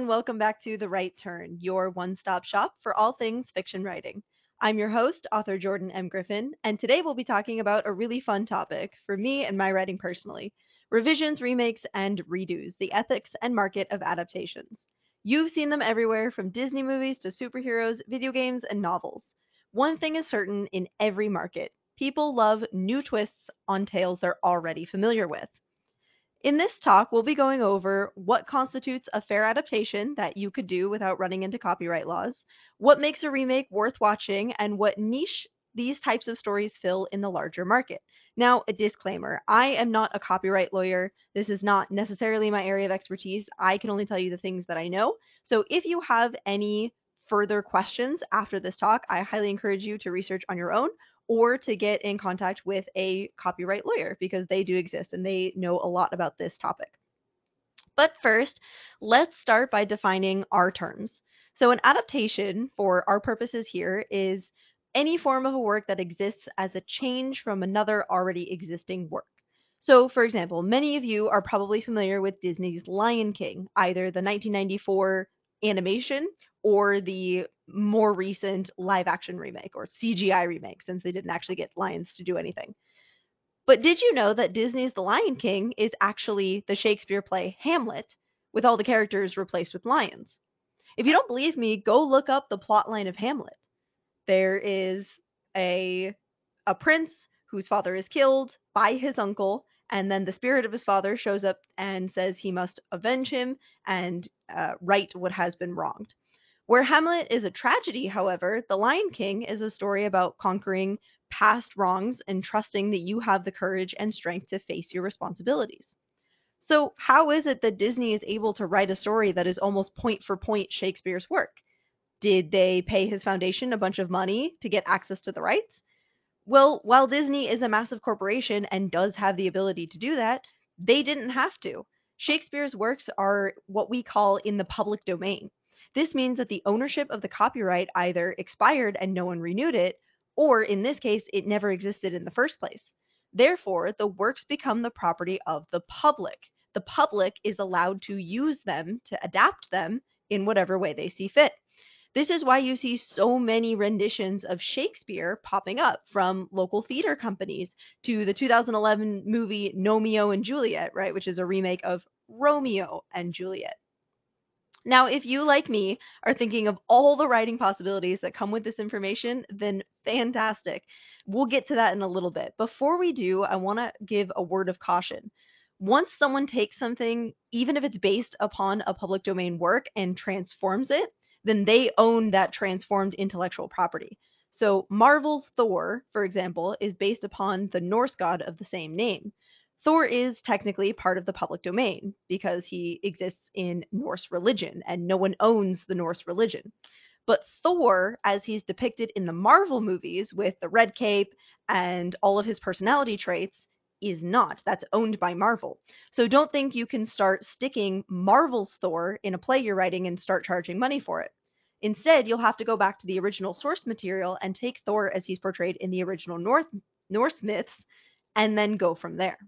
and welcome back to The Write Turn, your one stop shop for all things fiction writing. I'm your host, author Jordan M. Griffin, and today we'll be talking about a really fun topic for me and my writing personally revisions, remakes, and redos, the ethics and market of adaptations. You've seen them everywhere from Disney movies to superheroes, video games, and novels. One thing is certain in every market people love new twists on tales they're already familiar with. In this talk, we'll be going over what constitutes a fair adaptation that you could do without running into copyright laws, what makes a remake worth watching, and what niche these types of stories fill in the larger market. Now, a disclaimer I am not a copyright lawyer. This is not necessarily my area of expertise. I can only tell you the things that I know. So if you have any further questions after this talk, I highly encourage you to research on your own or to get in contact with a copyright lawyer because they do exist and they know a lot about this topic. But first, let's start by defining our terms. So, an adaptation, for our purposes here, is any form of a work that exists as a change from another already existing work. So, for example, many of you are probably familiar with Disney's Lion King, either the 1994 animation or the more recent live action remake or CGI remake, since they didn't actually get lions to do anything. But did you know that Disney's The Lion King is actually the Shakespeare play Hamlet, with all the characters replaced with lions? If you don't believe me, go look up the plotline of Hamlet. There is a a prince whose father is killed by his uncle, and then the spirit of his father shows up and says he must avenge him and uh, right what has been wronged. Where Hamlet is a tragedy, however, The Lion King is a story about conquering past wrongs and trusting that you have the courage and strength to face your responsibilities. So, how is it that Disney is able to write a story that is almost point for point Shakespeare's work? Did they pay his foundation a bunch of money to get access to the rights? Well, while Disney is a massive corporation and does have the ability to do that, they didn't have to. Shakespeare's works are what we call in the public domain. This means that the ownership of the copyright either expired and no one renewed it, or in this case, it never existed in the first place. Therefore, the works become the property of the public. The public is allowed to use them, to adapt them in whatever way they see fit. This is why you see so many renditions of Shakespeare popping up from local theater companies to the 2011 movie Gnomeo and Juliet, right, which is a remake of Romeo and Juliet. Now, if you, like me, are thinking of all the writing possibilities that come with this information, then fantastic. We'll get to that in a little bit. Before we do, I want to give a word of caution. Once someone takes something, even if it's based upon a public domain work, and transforms it, then they own that transformed intellectual property. So, Marvel's Thor, for example, is based upon the Norse god of the same name. Thor is technically part of the public domain because he exists in Norse religion and no one owns the Norse religion. But Thor, as he's depicted in the Marvel movies with the red cape and all of his personality traits, is not. That's owned by Marvel. So don't think you can start sticking Marvel's Thor in a play you're writing and start charging money for it. Instead, you'll have to go back to the original source material and take Thor as he's portrayed in the original North, Norse myths and then go from there.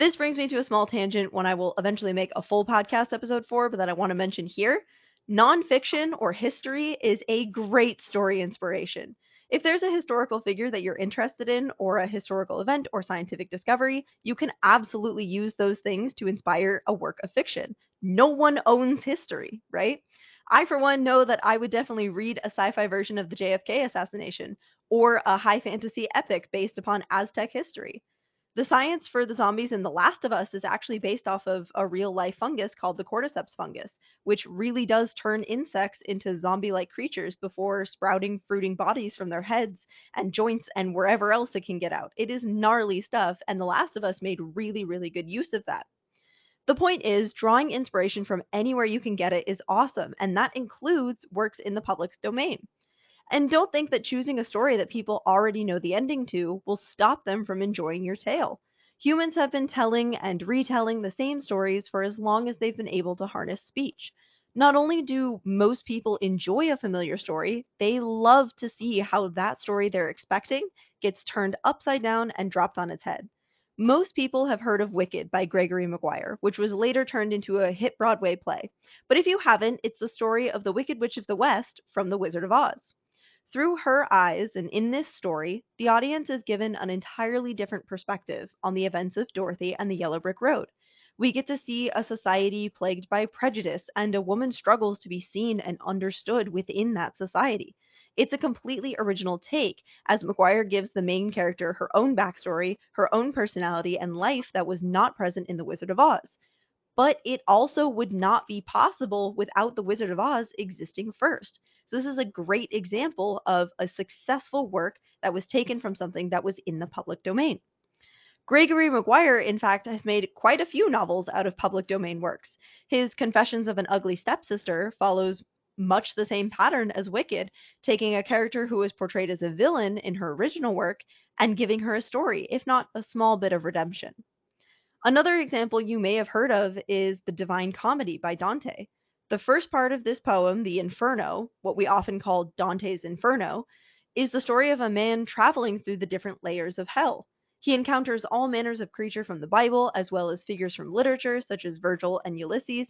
This brings me to a small tangent one I will eventually make a full podcast episode for, but that I want to mention here. Nonfiction or history is a great story inspiration. If there's a historical figure that you're interested in, or a historical event or scientific discovery, you can absolutely use those things to inspire a work of fiction. No one owns history, right? I, for one, know that I would definitely read a sci fi version of the JFK assassination or a high fantasy epic based upon Aztec history. The science for the zombies in The Last of Us is actually based off of a real life fungus called the cordyceps fungus, which really does turn insects into zombie like creatures before sprouting fruiting bodies from their heads and joints and wherever else it can get out. It is gnarly stuff, and The Last of Us made really, really good use of that. The point is, drawing inspiration from anywhere you can get it is awesome, and that includes works in the public domain. And don't think that choosing a story that people already know the ending to will stop them from enjoying your tale. Humans have been telling and retelling the same stories for as long as they've been able to harness speech. Not only do most people enjoy a familiar story, they love to see how that story they're expecting gets turned upside down and dropped on its head. Most people have heard of Wicked by Gregory Maguire, which was later turned into a hit Broadway play. But if you haven't, it's the story of the Wicked Witch of the West from The Wizard of Oz. Through her eyes, and in this story, the audience is given an entirely different perspective on the events of Dorothy and the Yellow Brick Road. We get to see a society plagued by prejudice, and a woman struggles to be seen and understood within that society. It's a completely original take, as Maguire gives the main character her own backstory, her own personality, and life that was not present in The Wizard of Oz. But it also would not be possible without The Wizard of Oz existing first. So, this is a great example of a successful work that was taken from something that was in the public domain. Gregory Maguire, in fact, has made quite a few novels out of public domain works. His Confessions of an Ugly Stepsister follows much the same pattern as Wicked, taking a character who was portrayed as a villain in her original work and giving her a story, if not a small bit of redemption. Another example you may have heard of is the Divine Comedy by Dante. The first part of this poem, the Inferno, what we often call Dante's Inferno, is the story of a man traveling through the different layers of hell. He encounters all manners of creature from the Bible, as well as figures from literature such as Virgil and Ulysses,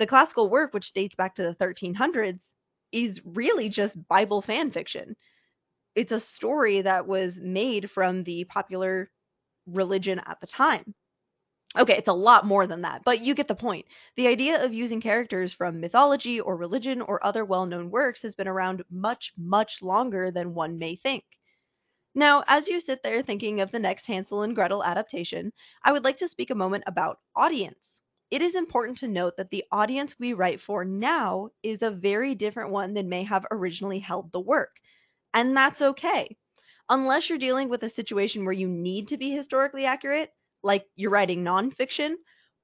the classical work, which dates back to the 1300s, is really just Bible fan fiction. It's a story that was made from the popular religion at the time. Okay, it's a lot more than that, but you get the point. The idea of using characters from mythology or religion or other well known works has been around much, much longer than one may think. Now, as you sit there thinking of the next Hansel and Gretel adaptation, I would like to speak a moment about audience it is important to note that the audience we write for now is a very different one than may have originally held the work. And that's okay. Unless you're dealing with a situation where you need to be historically accurate, like you're writing nonfiction,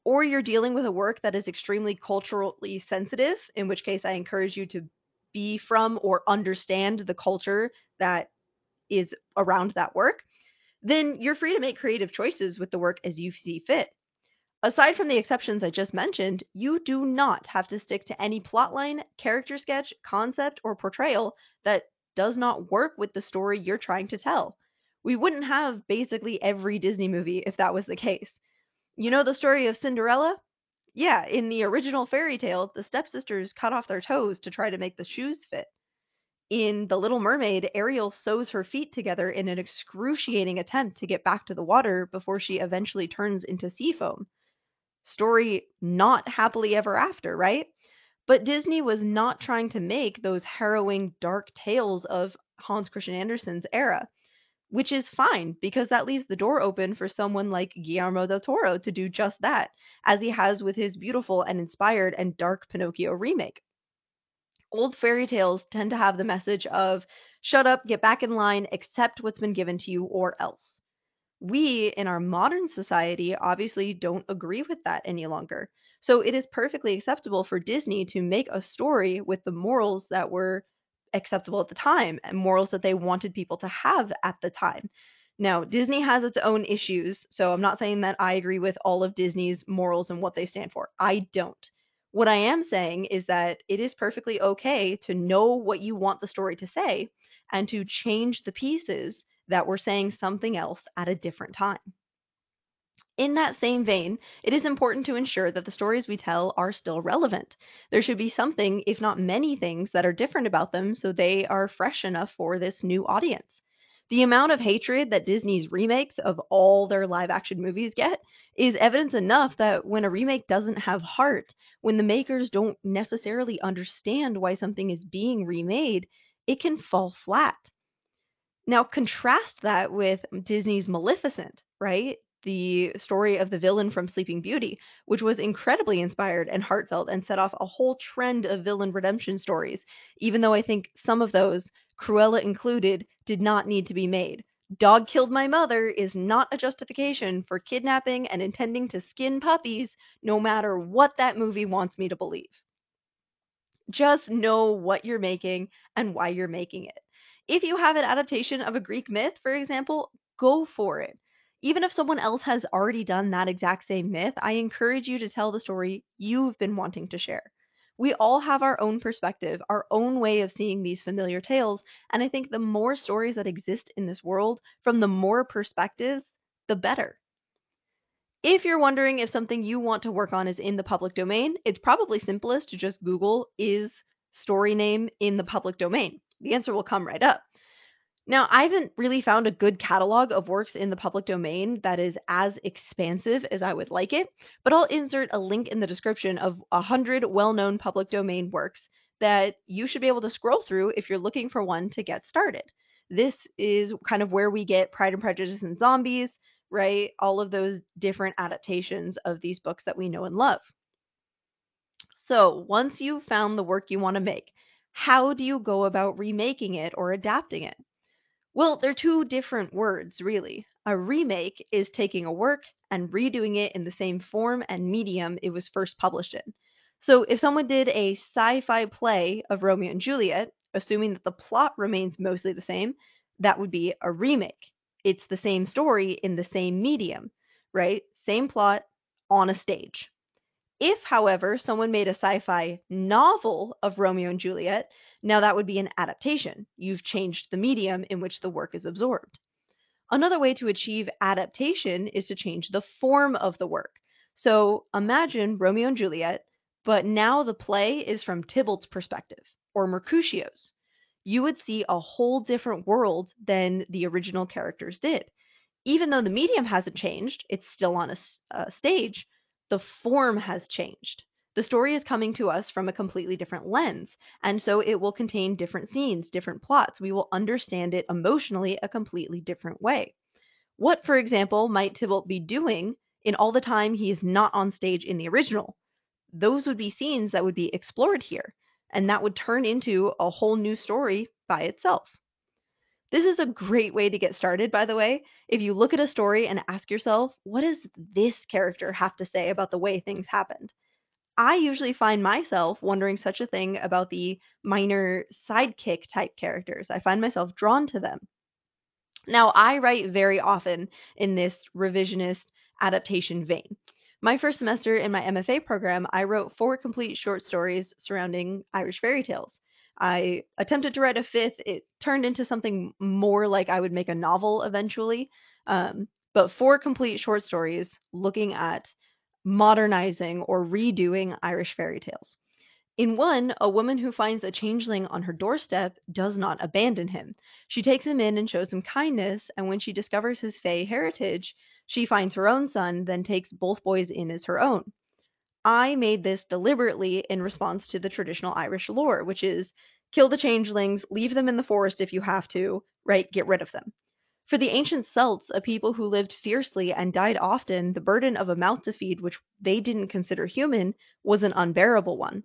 or you're dealing with a work that is extremely culturally sensitive, in which case I encourage you to be from or understand the culture that is around that work, then you're free to make creative choices with the work as you see fit. Aside from the exceptions I just mentioned, you do not have to stick to any plotline, character sketch, concept, or portrayal that does not work with the story you're trying to tell. We wouldn't have basically every Disney movie if that was the case. You know the story of Cinderella? Yeah, in the original fairy tale, the stepsisters cut off their toes to try to make the shoes fit. In The Little Mermaid, Ariel sews her feet together in an excruciating attempt to get back to the water before she eventually turns into sea foam story not happily ever after, right? But Disney was not trying to make those harrowing, dark tales of Hans Christian Andersen's era, which is fine because that leaves the door open for someone like Guillermo del Toro to do just that, as he has with his beautiful and inspired and dark Pinocchio remake. Old fairy tales tend to have the message of shut up, get back in line, accept what's been given to you, or else we in our modern society obviously don't agree with that any longer. So it is perfectly acceptable for Disney to make a story with the morals that were acceptable at the time and morals that they wanted people to have at the time. Now, Disney has its own issues, so I'm not saying that I agree with all of Disney's morals and what they stand for. I don't. What I am saying is that it is perfectly okay to know what you want the story to say and to change the pieces that we're saying something else at a different time. In that same vein, it is important to ensure that the stories we tell are still relevant. There should be something, if not many things, that are different about them so they are fresh enough for this new audience. The amount of hatred that Disney's remakes of all their live action movies get is evidence enough that when a remake doesn't have heart, when the makers don't necessarily understand why something is being remade, it can fall flat. Now contrast that with Disney's Maleficent, right? The story of the villain from Sleeping Beauty, which was incredibly inspired and heartfelt and set off a whole trend of villain redemption stories, even though I think some of those, Cruella included, did not need to be made. Dog killed my mother is not a justification for kidnapping and intending to skin puppies, no matter what that movie wants me to believe. Just know what you're making and why you're making it. If you have an adaptation of a Greek myth, for example, go for it. Even if someone else has already done that exact same myth, I encourage you to tell the story you've been wanting to share. We all have our own perspective, our own way of seeing these familiar tales, and I think the more stories that exist in this world from the more perspectives, the better. If you're wondering if something you want to work on is in the public domain, it's probably simplest to just Google is story name in the public domain. The answer will come right up. Now, I haven't really found a good catalog of works in the public domain that is as expansive as I would like it, but I'll insert a link in the description of 100 well known public domain works that you should be able to scroll through if you're looking for one to get started. This is kind of where we get Pride and Prejudice and Zombies, right? All of those different adaptations of these books that we know and love. So, once you've found the work you want to make, how do you go about remaking it or adapting it? Well, they're two different words, really. A remake is taking a work and redoing it in the same form and medium it was first published in. So if someone did a sci fi play of Romeo and Juliet, assuming that the plot remains mostly the same, that would be a remake. It's the same story in the same medium, right? Same plot on a stage. If, however, someone made a sci fi novel of Romeo and Juliet, now that would be an adaptation. You've changed the medium in which the work is absorbed. Another way to achieve adaptation is to change the form of the work. So imagine Romeo and Juliet, but now the play is from Tybalt's perspective, or Mercutio's. You would see a whole different world than the original characters did. Even though the medium hasn't changed, it's still on a, a stage, the form has changed. The story is coming to us from a completely different lens, and so it will contain different scenes, different plots. We will understand it emotionally a completely different way. What, for example, might Tybalt be doing in all the time he is not on stage in the original? Those would be scenes that would be explored here, and that would turn into a whole new story by itself. This is a great way to get started, by the way. If you look at a story and ask yourself, what does this character have to say about the way things happened? I usually find myself wondering such a thing about the minor sidekick type characters. I find myself drawn to them. Now, I write very often in this revisionist adaptation vein. My first semester in my MFA program, I wrote four complete short stories surrounding Irish fairy tales. I attempted to write a fifth. It turned into something more like I would make a novel eventually. Um, but four complete short stories looking at modernizing or redoing Irish fairy tales. In one, a woman who finds a changeling on her doorstep does not abandon him. She takes him in and shows him kindness, and when she discovers his Fey heritage, she finds her own son, then takes both boys in as her own. I made this deliberately in response to the traditional Irish lore, which is kill the changelings, leave them in the forest if you have to, right? Get rid of them. For the ancient Celts, a people who lived fiercely and died often, the burden of a mouth to feed, which they didn't consider human, was an unbearable one.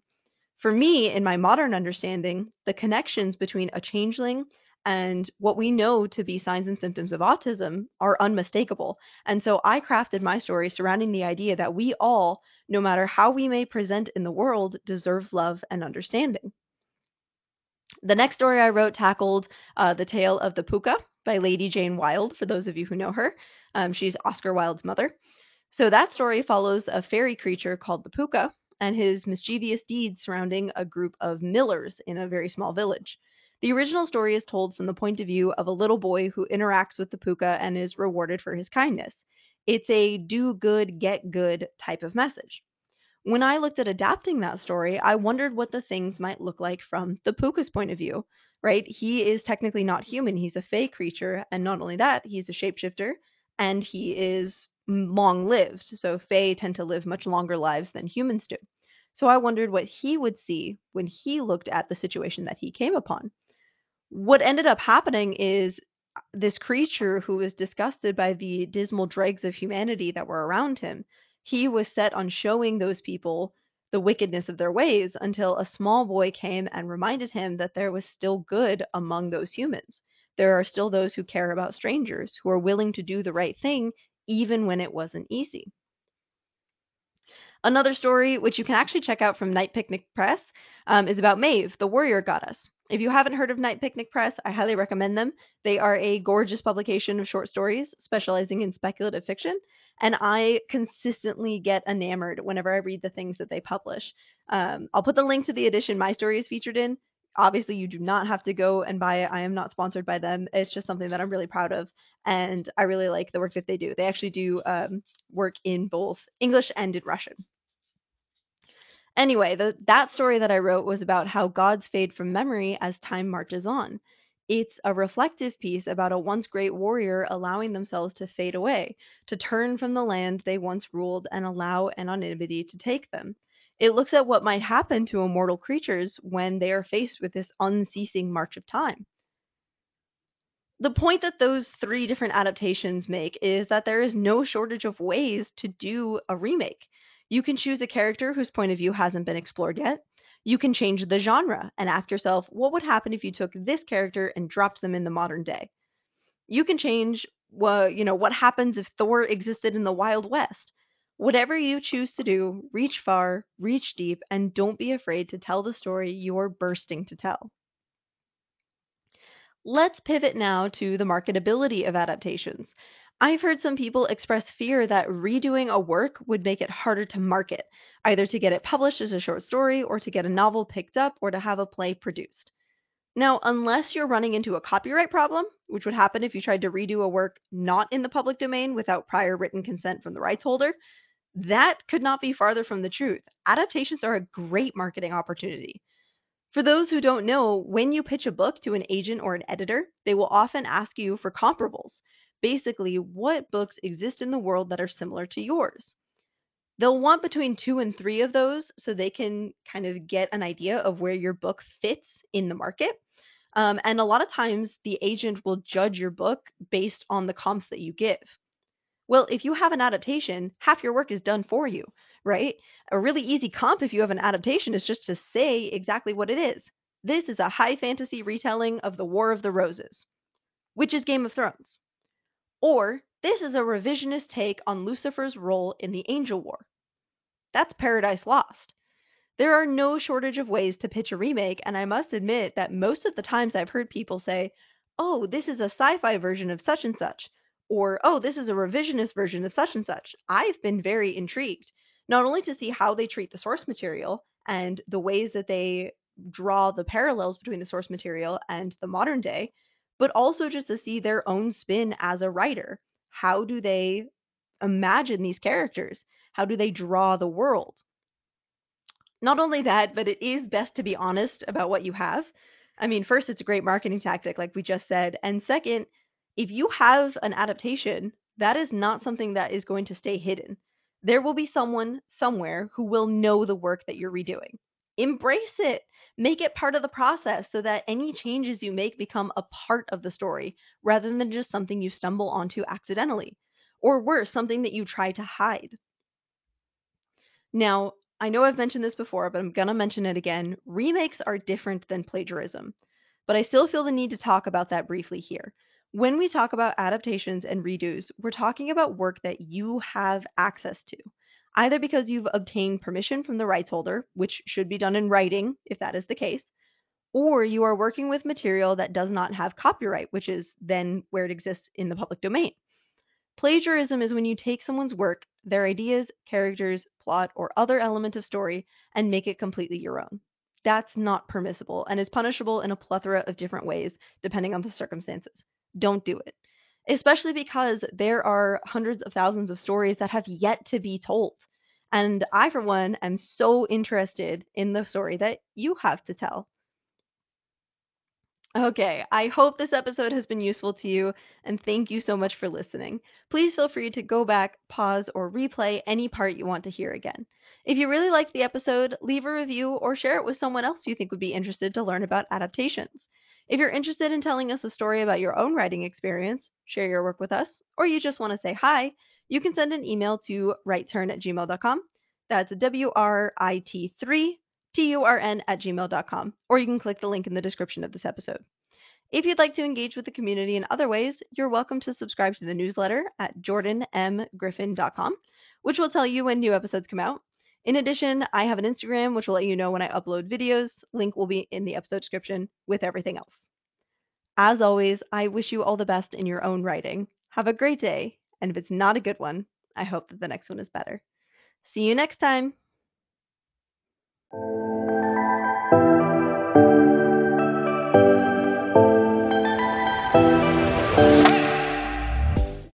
For me, in my modern understanding, the connections between a changeling and what we know to be signs and symptoms of autism are unmistakable. And so I crafted my story surrounding the idea that we all, no matter how we may present in the world, deserve love and understanding. The next story I wrote tackled uh, the tale of the Pooka, by Lady Jane Wilde, for those of you who know her. Um, she's Oscar Wilde's mother. So that story follows a fairy creature called the Pooka and his mischievous deeds surrounding a group of millers in a very small village. The original story is told from the point of view of a little boy who interacts with the Pooka and is rewarded for his kindness. It's a do good, get good type of message. When I looked at adapting that story, I wondered what the things might look like from the Pooka's point of view right? He is technically not human. He's a fey creature, and not only that, he's a shapeshifter, and he is long lived. So fey tend to live much longer lives than humans do. So I wondered what he would see when he looked at the situation that he came upon. What ended up happening is uh, this creature who was disgusted by the dismal dregs of humanity that were around him, he was set on showing those people the wickedness of their ways until a small boy came and reminded him that there was still good among those humans. There are still those who care about strangers, who are willing to do the right thing even when it wasn't easy. Another story, which you can actually check out from Night Picnic Press, um, is about Maeve, the warrior goddess. If you haven't heard of Night Picnic Press, I highly recommend them. They are a gorgeous publication of short stories specializing in speculative fiction, and I consistently get enamored whenever I read the things that they publish. Um, I'll put the link to the edition my story is featured in. obviously, you do not have to go and buy it. I am not sponsored by them. It's just something that I'm really proud of, and I really like the work that they do. They actually do um, work in both English and in Russian. Anyway, the, that story that I wrote was about how gods fade from memory as time marches on. It's a reflective piece about a once great warrior allowing themselves to fade away, to turn from the land they once ruled and allow anonymity to take them. It looks at what might happen to immortal creatures when they are faced with this unceasing march of time. The point that those three different adaptations make is that there is no shortage of ways to do a remake. You can choose a character whose point of view hasn't been explored yet. You can change the genre and ask yourself, what would happen if you took this character and dropped them in the modern day? You can change well, you know, what happens if Thor existed in the Wild West? Whatever you choose to do, reach far, reach deep, and don't be afraid to tell the story you're bursting to tell. Let's pivot now to the marketability of adaptations. I've heard some people express fear that redoing a work would make it harder to market, either to get it published as a short story, or to get a novel picked up, or to have a play produced. Now, unless you're running into a copyright problem, which would happen if you tried to redo a work not in the public domain without prior written consent from the rights holder, that could not be farther from the truth. Adaptations are a great marketing opportunity. For those who don't know, when you pitch a book to an agent or an editor, they will often ask you for comparables basically what books exist in the world that are similar to yours. They'll want between two and three of those so they can kind of get an idea of where your book fits in the market. Um, and a lot of times the agent will judge your book based on the comps that you give. Well, if you have an adaptation, half your work is done for you, right? A really easy comp if you have an adaptation is just to say exactly what it is. This is a high fantasy retelling of the War of the Roses, which is Game of Thrones. Or this is a revisionist take on Lucifer's role in the Angel War. That's Paradise Lost. There are no shortage of ways to pitch a remake, and I must admit that most of the times I've heard people say, oh, this is a sci fi version of such and such, or oh, this is a revisionist version of such and such. I've been very intrigued, not only to see how they treat the source material and the ways that they draw the parallels between the source material and the modern day, but also just to see their own spin as a writer. How do they imagine these characters? How do they draw the world? Not only that, but it is best to be honest about what you have. I mean, first, it's a great marketing tactic, like we just said. And second, if you have an adaptation, that is not something that is going to stay hidden. There will be someone somewhere who will know the work that you're redoing. Embrace it make it part of the process so that any changes you make become a part of the story rather than just something you stumble onto accidentally. Or worse, something that you try to hide. Now, I know I've mentioned this before, but I'm going to mention it again. Remakes are different than plagiarism, but I still feel the need to talk about that briefly here. When we talk about adaptations and redos, we're talking about work that you have access to either because you've obtained permission from the rights holder, which should be done in writing if that is the case, or you are working with material that does not have copyright, which is then where it exists in the public domain. Plagiarism is when you take someone's work, their ideas, characters, plot, or other element of story, and make it completely your own. That's not permissible and is punishable in a plethora of different ways depending on the circumstances. Don't do it especially because there are hundreds of thousands of stories that have yet to be told. And I, for one, am so interested in the story that you have to tell. Okay, I hope this episode has been useful to you, and thank you so much for listening. Please feel free to go back, pause, or replay any part you want to hear again. If you really liked the episode, leave a review or share it with someone else you think would be interested to learn about adaptations. If you're interested in telling us a story about your own writing experience, share your work with us, or you just want to say hi, you can send an email to writeturn at gmail.com. That's W R I T 3 T U R N at gmail.com, or you can click the link in the description of this episode. If you'd like to engage with the community in other ways, you're welcome to subscribe to the newsletter at jordanmgriffin.com, which will tell you when new episodes come out. In addition, I have an Instagram, which will let you know when I upload videos. Link will be in the episode description with everything else. As always, I wish you all the best in your own writing. Have a great day, and if it's not a good one, I hope that the next one is better. See you next time.